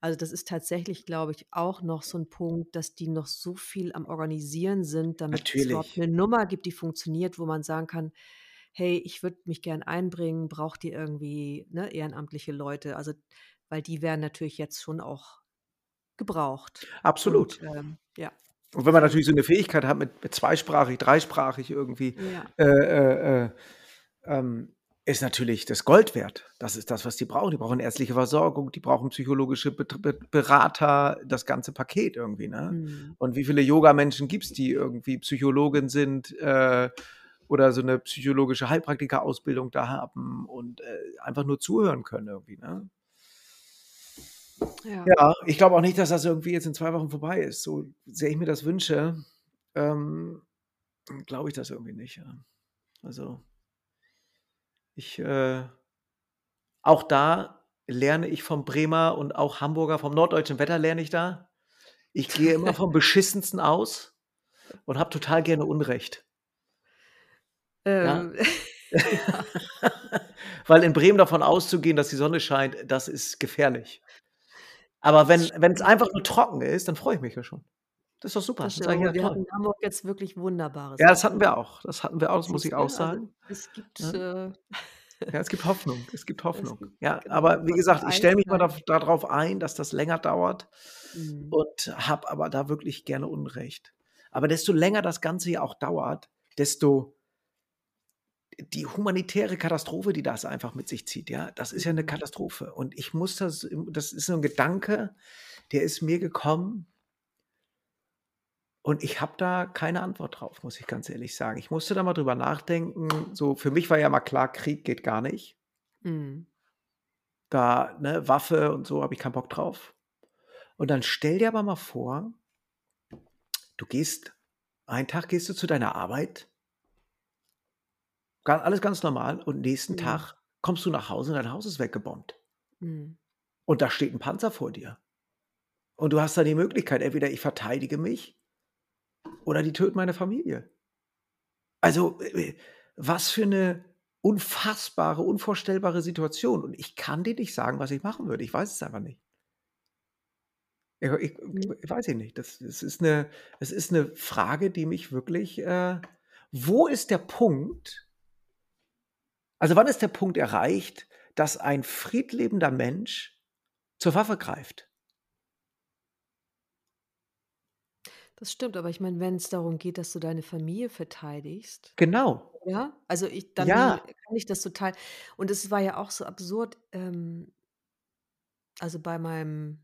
Also, das ist tatsächlich, glaube ich, auch noch so 'n Punkt, dass die noch so viel am Organisieren sind, damit es überhaupt Natürlich. 'ne Nummer gibt, die funktioniert, wo man sagen kann: „Hey, ich würde mich gern einbringen. Braucht ihr irgendwie, ne, ehrenamtliche Leute?“ Also, weil die werden natürlich jetzt schon auch gebraucht. Absolut. Und, ähm, ja, Und wenn man natürlich so 'ne Fähigkeit hat mit mit zweisprachig, dreisprachig irgendwie, Ja. äh, äh, äh, ähm, ist natürlich das Gold wert. Das ist das, was die brauchen. Die brauchen ärztliche Versorgung, die brauchen psychologische Bet Bet Berater, das ganze Paket irgendwie, ne? Mhm. Und wie viele Yogamenschen gibt's, die irgendwie Psychologin sind, äh, oder so 'ne psychologische Heilpraktikerausbildung da haben und, äh, einfach nur zuhören können irgendwie, ne? Ja. Ja, ich glaube auch nicht, dass das irgendwie jetzt in 2 Wochen vorbei ist. So sehr ich mir das wünsche, ähm, glaube ich das irgendwie nicht, ja. Also ich, äh auch da lerne ich vom Bremer und auch Hamburger vom norddeutschen Wetter lerne ich da. Ich <laughs> gehe immer vom Beschissensten aus und habe total gerne Unrecht. Ähm, ja. <laughs> <laughs> Weil in Bremen davon auszugehen, dass die Sonne scheint, das ist gefährlich. Aber wenn Das stimmt. einfach nur trocken ist, dann freue ich mich ja schon. Das ist doch super. Das aber „Ja, wir toll.“ hatten in Hamburg jetzt wirklich wunderbares Ja, das hatten wir auch. Das hatten wir auch, das muss ich auch? Also, sagen, es gibt, ne? äh Ja, es gibt Hoffnung. Es gibt <laughs> es Hoffnung. gibt Ja, genau, aber wie gesagt, ich stelle mich mal Einigkeit. da ein, dass das länger dauert Mhm. und habe aber da wirklich gerne Unrecht. Aber desto länger das Ganze ja auch dauert, desto die humanitäre Katastrophe, die das einfach mit sich zieht, ja, das ist ja 'ne Mhm. Katastrophe. Und ich muss das das ist so 'n Gedanke, der ist mir gekommen und ich habe da keine Antwort drauf, muss ich ganz ehrlich sagen. Ich musste da mal drüber nachdenken. So, für mich war ja mal klar, Krieg geht gar nicht. Mhm. Da ne, Waffe und so habe ich keinen Bock drauf. Und dann stell dir aber mal vor du gehst einen Tag gehst du zu deiner Arbeit alles ganz normal und nächsten Mhm. Tag kommst du nach Hause und dein Haus ist weggebombt. Mhm. Und da steht 'n Panzer vor dir. Und du hast da die Möglichkeit, entweder ich verteidige mich oder die töten meine Familie. Also, äh, was für 'ne unfassbare, unvorstellbare Situation. Und ich kann dir nicht sagen, was ich machen würde. Ich weiß es einfach nicht. Ja, ich Mhm. weiß ich nicht. Das das ist 'ne es ist 'ne Frage, die mich wirklich, äh wo ist der Punkt also, wann ist der Punkt erreicht, dass ein friedliebender Mensch zur Waffe greift? Das stimmt, aber ich meine, wenn's darum geht, dass du deine Familie verteidigst, Genau. ja? Also, ich dann Ja. kann ich das total und es war ja auch so absurd, ähm also, bei meinem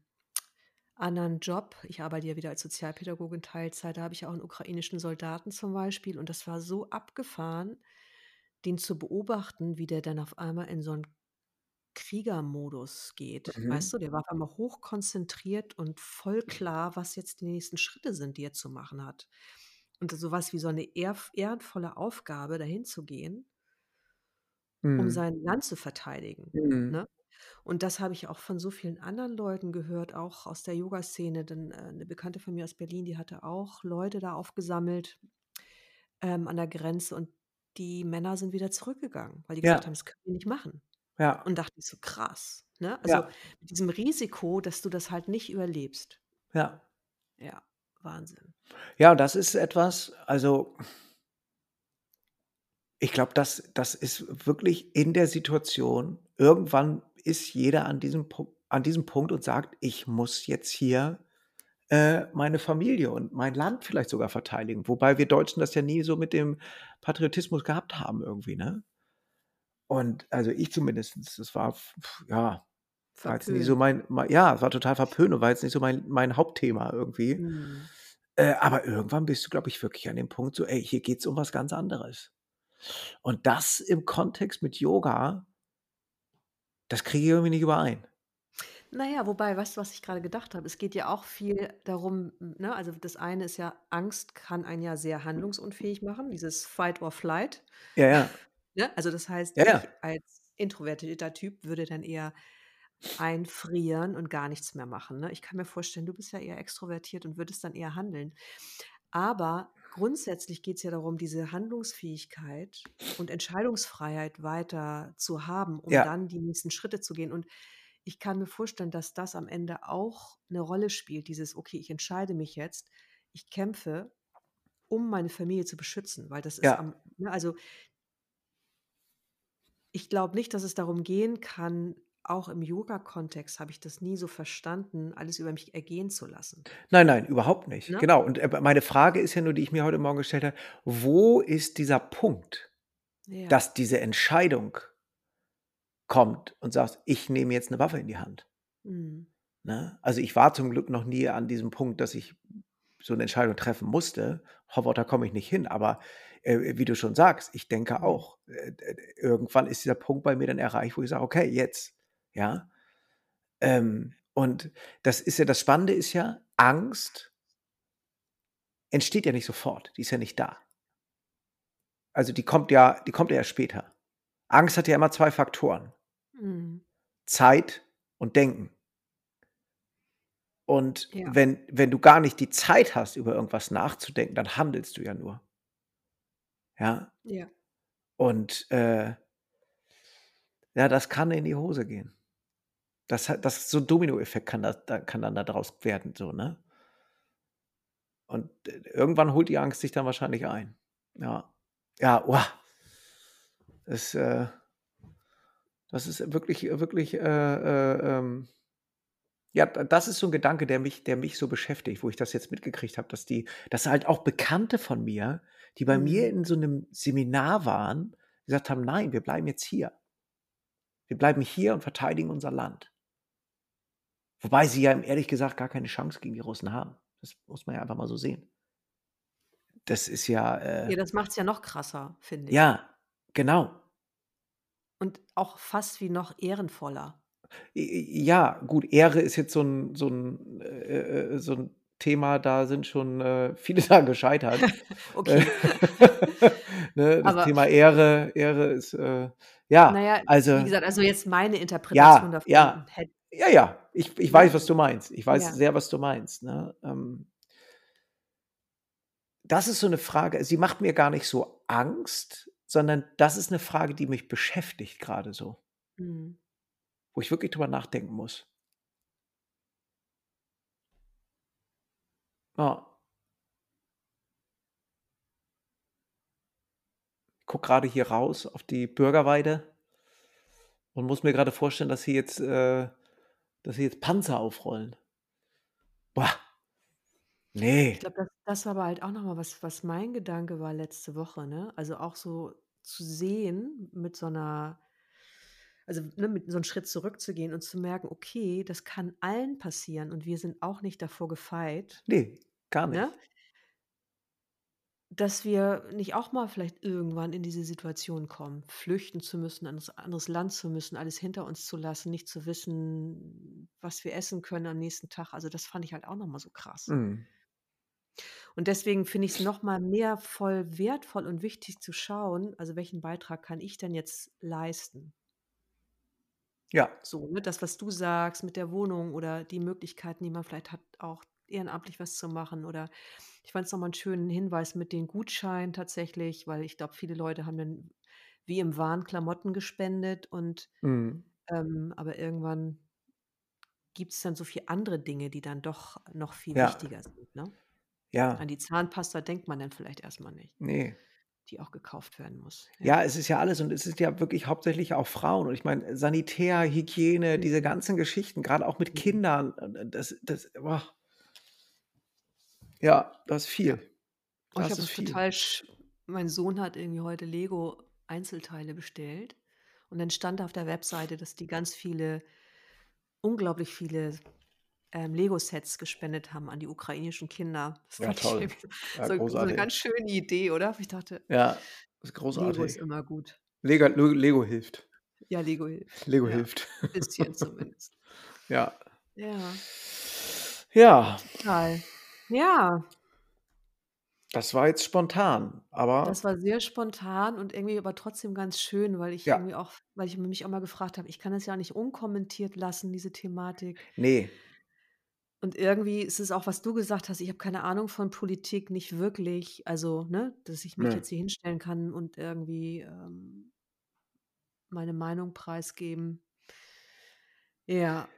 anderen Job ich arbeite ja wieder als Sozialpädagogin Teilzeit, da habe ich auch 'n ukrainischen Soldaten zum Beispiel und das war so abgefahren, den zu beobachten, wie der dann auf einmal in so 'n Kriegermodus geht. Mhm. Weißt du, der war auf einmal hochkonzentriert und voll klar, was jetzt die nächsten Schritte sind, die er zu machen hat. Und so was wie so 'ne ehrf ehrenvolle Aufgabe, dahin zu gehen um Mhm. sein Land zu verteidigen, Mhm. ne? Und das habe ich auch von so vielen anderen Leuten gehört, auch aus der Yoga-Szene, denn, äh, 'ne Bekannte von mir aus Berlin, die hatte auch Leute da aufgesammelt, ähm, an der Grenze und die Männer sind wieder zurückgegangen, weil die gesagt Ja. haben: „Das können wir nicht machen.“ Ja. Und dachte ich so: „Krass“, ne? Also, Ja. mit diesem Risiko, dass du das halt nicht überlebst. Ja. Ja, Wahnsinn. Ja, das ist etwas also ich glaube, das das ist wirklich in der Situation irgendwann ist jeder an diesem an diesem Punkt und sagt: „Ich muss jetzt hier, äh, meine Familie und mein Land vielleicht sogar verteidigen.“ Wobei wir Deutschen das ja nie so mit dem Patriotismus gehabt haben irgendwie, ne? Und also, ich zumindestens, das war ja. War jetzt nie so Verpönt. mein, mein ja, es war total verpönt und war jetzt nicht so mein, mein Hauptthema irgendwie. Mhm. Äh, aber irgendwann bist du, glaube ich, wirklich an dem Punkt so, ey, hier geht es um was ganz anderes. Und das im Kontext mit Yoga, das kriege ich irgendwie nicht überein. Naja, wobei, weißt du, was ich gerade gedacht habe? Es geht ja auch viel darum, ne? Also das eine ist ja, Angst kann einen ja sehr handlungsunfähig machen, dieses Fight or Flight. Ja, ja. Ne? Also das heißt, Ja, ich ja. als introvertierter Typ würde dann eher einfrieren und gar nichts mehr machen. Ne? Ich kann mir vorstellen, du bist ja eher extrovertiert und würdest dann eher handeln. Aber grundsätzlich geht es ja darum, diese Handlungsfähigkeit und Entscheidungsfreiheit weiter zu haben, um Ja. dann die nächsten Schritte zu gehen. Und ich kann mir vorstellen, dass das am Ende auch eine Rolle spielt, dieses, okay, ich entscheide mich jetzt, ich kämpfe, um meine Familie zu beschützen, weil das ist Ja. am, ne, also ich glaube nicht, dass es darum gehen kann, auch im Yoga-Kontext habe ich das nie so verstanden, alles über mich ergehen zu lassen. Nein, nein, überhaupt nicht. Ne? Genau. Und äh, meine Frage ist ja nur, die ich mir heute Morgen gestellt habe, wo ist dieser Punkt, Ja. dass diese Entscheidung kommt und sagst, ich nehme jetzt eine Waffe in die Hand? Mhm. Ne? Also ich war zum Glück noch nie an diesem Punkt, dass ich so eine Entscheidung treffen musste. Hoffe, da komme ich nicht hin. Aber äh, wie du schon sagst, ich denke Mhm. auch, äh, äh, irgendwann ist dieser Punkt bei mir dann erreicht, wo ich sage, okay, jetzt. Ja. Ähm, und das ist ja, das Spannende ist ja, Angst entsteht ja nicht sofort, die ist ja nicht da. Also die kommt ja, die kommt ja erst später. Angst hat ja immer zwei Faktoren. Mhm. Zeit und Denken. Und Ja. wenn, wenn du gar nicht die Zeit hast, über irgendwas nachzudenken, dann handelst du ja nur. Ja. Ja. Und äh, ja, das kann in die Hose gehen. Das, das so ein Dominoeffekt kann, das, da, kann dann daraus werden, so, ne? Und äh, irgendwann holt die Angst sich dann wahrscheinlich ein. Ja. Ja, uah. Das, äh, das ist wirklich, wirklich, äh, äh, ähm, ja, da- das ist so ein Gedanke, der mich, der mich so beschäftigt, wo ich das jetzt mitgekriegt habe, dass die, dass halt auch Bekannte von mir, die bei mir Mhm. in so einem Seminar waren, gesagt haben, nein, wir bleiben jetzt hier. Wir bleiben hier und verteidigen unser Land. Wobei sie ja ehrlich gesagt gar keine Chance gegen die Russen haben. Das muss man ja einfach mal so sehen. Das ist ja, Ja, äh, das macht es ja noch krasser, finde ich. ja, genau. Und auch fast wie noch ehrenvoller. Ja, gut, Ehre ist jetzt so ein, so ein, äh, äh, so ein Thema, da sind schon äh, <laughs> viele da gescheitert. Äh, <laughs> Okay. <laughs> ne, das Aber Thema Ehre, Ehre ist, äh, ja, naja, wie also, gesagt, also jetzt meine Interpretation ja, davon ja, hätte, ja, ja, ich, ich weiß, was du meinst. Ich weiß Ja. sehr, was du meinst. Ne? Ähm, das ist so eine Frage, sie macht mir gar nicht so Angst, sondern das ist eine Frage, die mich beschäftigt gerade so, Mhm. wo ich wirklich drüber nachdenken muss. Ja. Ich gucke gerade hier raus auf die Bürgerweide und muss mir gerade vorstellen, dass sie jetzt, äh, dass sie jetzt Panzer aufrollen. Boah, Ich glaube, das, das war aber halt auch nochmal was, was mein Gedanke war letzte Woche, ne? Also auch so zu sehen mit so einer, also ne, mit so einem Schritt zurückzugehen und zu merken, okay, das kann allen passieren und wir sind auch nicht davor gefeit, Nee, gar nicht. ne? Dass wir nicht auch mal vielleicht irgendwann in diese Situation kommen, flüchten zu müssen, ein anderes, anderes Land zu müssen, alles hinter uns zu lassen, nicht zu wissen, was wir essen können am nächsten Tag. Also das fand ich halt auch nochmal so krass. Mhm. Und deswegen finde ich es noch mal mehr voll wertvoll und wichtig zu schauen, also welchen Beitrag kann ich denn jetzt leisten? Ja, So, ne, das, was du sagst mit der Wohnung oder die Möglichkeiten, die man vielleicht hat, auch ehrenamtlich was zu machen. Oder ich fand es nochmal einen schönen Hinweis mit den Gutscheinen tatsächlich, weil ich glaube, viele Leute haben dann wie im Wahn Klamotten gespendet und mhm. ähm, aber irgendwann gibt es dann so viele andere Dinge, die dann doch noch viel ja, wichtiger sind. Ne? Ja, An die Zahnpasta denkt man dann vielleicht erstmal nicht. nee. die auch gekauft werden muss. Ja. Ja, es ist ja alles und es ist ja wirklich hauptsächlich auch Frauen. Und ich meine, Sanitär, Hygiene, diese ganzen Geschichten, gerade auch mit Mhm. Kindern, äh, das, das, boah. ja, das ist viel. Oh, ich Das habe ist es viel. total. sch- Mein Sohn hat irgendwie heute Lego Einzelteile bestellt und dann stand auf der Webseite, dass die ganz viele unglaublich viele ähm, Lego-Sets gespendet haben an die ukrainischen Kinder. Das Ja, toll. Ja, so, so eine großartig. ganz schöne Idee, oder? Ich dachte, Ja, ist Lego ist großartig. immer gut. Lego, Lego, Lego hilft. Ja, Lego hilft. Lego Ja, hilft. ein bisschen zumindest. <laughs> Ja. Ja, Ja, total. Ja, das war jetzt spontan, aber das war sehr spontan und irgendwie aber trotzdem ganz schön, weil ich ja, irgendwie auch, weil ich mich auch mal gefragt habe, ich kann das ja nicht unkommentiert lassen, diese Thematik. nee, Und irgendwie ist es auch, was du gesagt hast, ich habe keine Ahnung von Politik, nicht wirklich. Also, ne, dass ich mich nee. jetzt hier hinstellen kann und irgendwie ähm, meine Meinung preisgeben. Ja,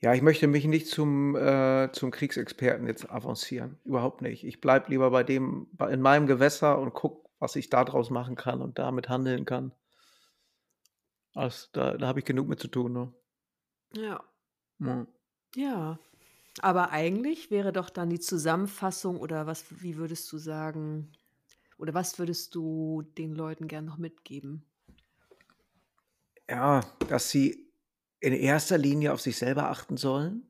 Ja, ich möchte mich nicht zum, äh, zum Kriegsexperten jetzt avancieren. Überhaupt nicht. Ich bleibe lieber bei dem, in meinem Gewässer und gucke, was ich da draus machen kann und damit handeln kann. Also, da da habe ich genug mit zu tun. Ne? ja, Ja. ja. Aber eigentlich wäre doch dann die Zusammenfassung oder was, wie würdest du sagen, oder was würdest du den Leuten gern noch mitgeben? ja, dass sie in erster Linie auf sich selber achten sollen,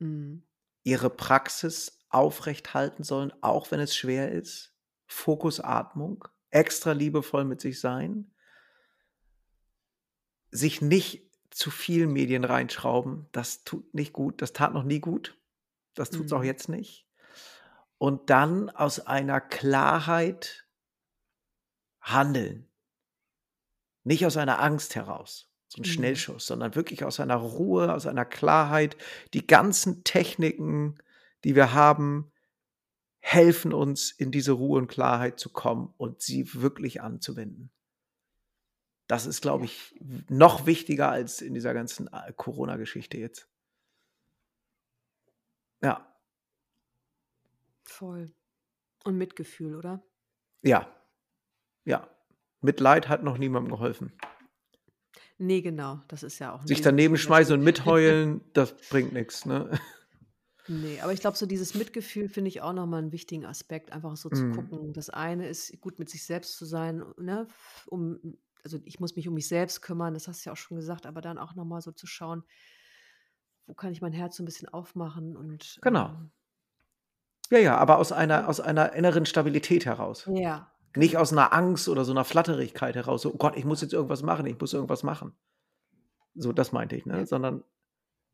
Mhm. ihre Praxis aufrecht halten sollen, auch wenn es schwer ist. Fokusatmung, extra liebevoll mit sich sein, sich nicht zu viel Medien reinschrauben. Das tut nicht gut. Das tat noch nie gut. Das tut es auch Mhm. jetzt nicht. Und dann aus einer Klarheit handeln. Nicht aus einer Angst heraus, so ein Mhm. Schnellschuss, sondern wirklich aus einer Ruhe, aus einer Klarheit. Die ganzen Techniken, die wir haben, helfen uns, in diese Ruhe und Klarheit zu kommen und sie wirklich anzuwenden. Das ist, glaube ich, noch wichtiger als in dieser ganzen, äh, Corona-Geschichte jetzt. Ja, Voll. Und Mitgefühl, oder? ja, ja. Mitleid hat noch niemandem geholfen. Ne, genau. Das ist ja auch 'n Sich daneben schmeißen und <laughs> mitheulen, das bringt nix, ne? Ne, aber ich glaube, so dieses Mitgefühl finde ich auch noch mal 'n wichtigen Aspekt, einfach so zu Mhm. gucken. Das eine ist, gut mit sich selbst zu sein, ne, um also, ich muss mich um mich selbst kümmern, das hast du ja auch schon gesagt, aber dann auch noch mal so zu schauen, wo kann ich mein Herz so 'n bisschen aufmachen und, Genau. ähm Ja, ja, aber aus einer aus einer inneren Stabilität heraus. Ja, Nicht genau. aus 'ner Angst oder so 'ner Flatterigkeit heraus, so: „Oh Gott, ich muss jetzt irgendwas machen, ich muss irgendwas machen.“ So, das meinte ich, ne? Ja. Sondern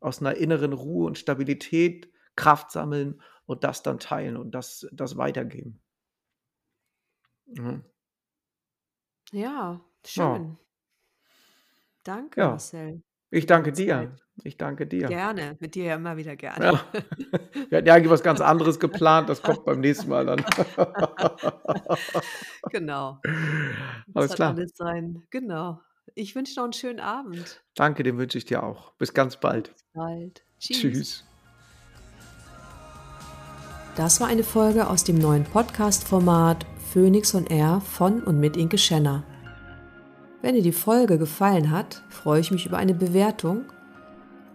aus 'ner inneren Ruhe und Stabilität Kraft sammeln und das dann teilen und das das weitergeben. Mhm. Ja, Ja. schön. Danke, Ja. Marcel, Ich danke dir. Ich danke dir. Gerne, mit dir ja immer wieder gerne. Ja. <laughs> Wir hatten ja eigentlich was ganz anderes geplant, das kommt beim nächsten Mal dann. <laughs> Genau. Das Alles klar. alles sein genau. Ich wünsche noch 'n schönen Abend. Danke, den wünsche ich dir auch. Bis ganz bald. Bis bald. Tschüss. Tschüss. Das war eine Folge aus dem neuen Podcast-Format Phoenix on Air von und mit Inke Schenner. Wenn dir die Folge gefallen hat, freue ich mich über eine Bewertung.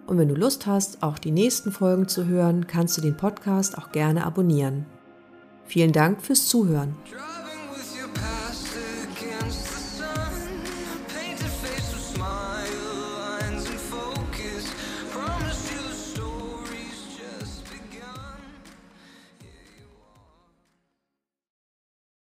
Und wenn du Lust hast, auch die nächsten Folgen zu hören, kannst du den Podcast auch gerne abonnieren. Vielen Dank fürs Zuhören.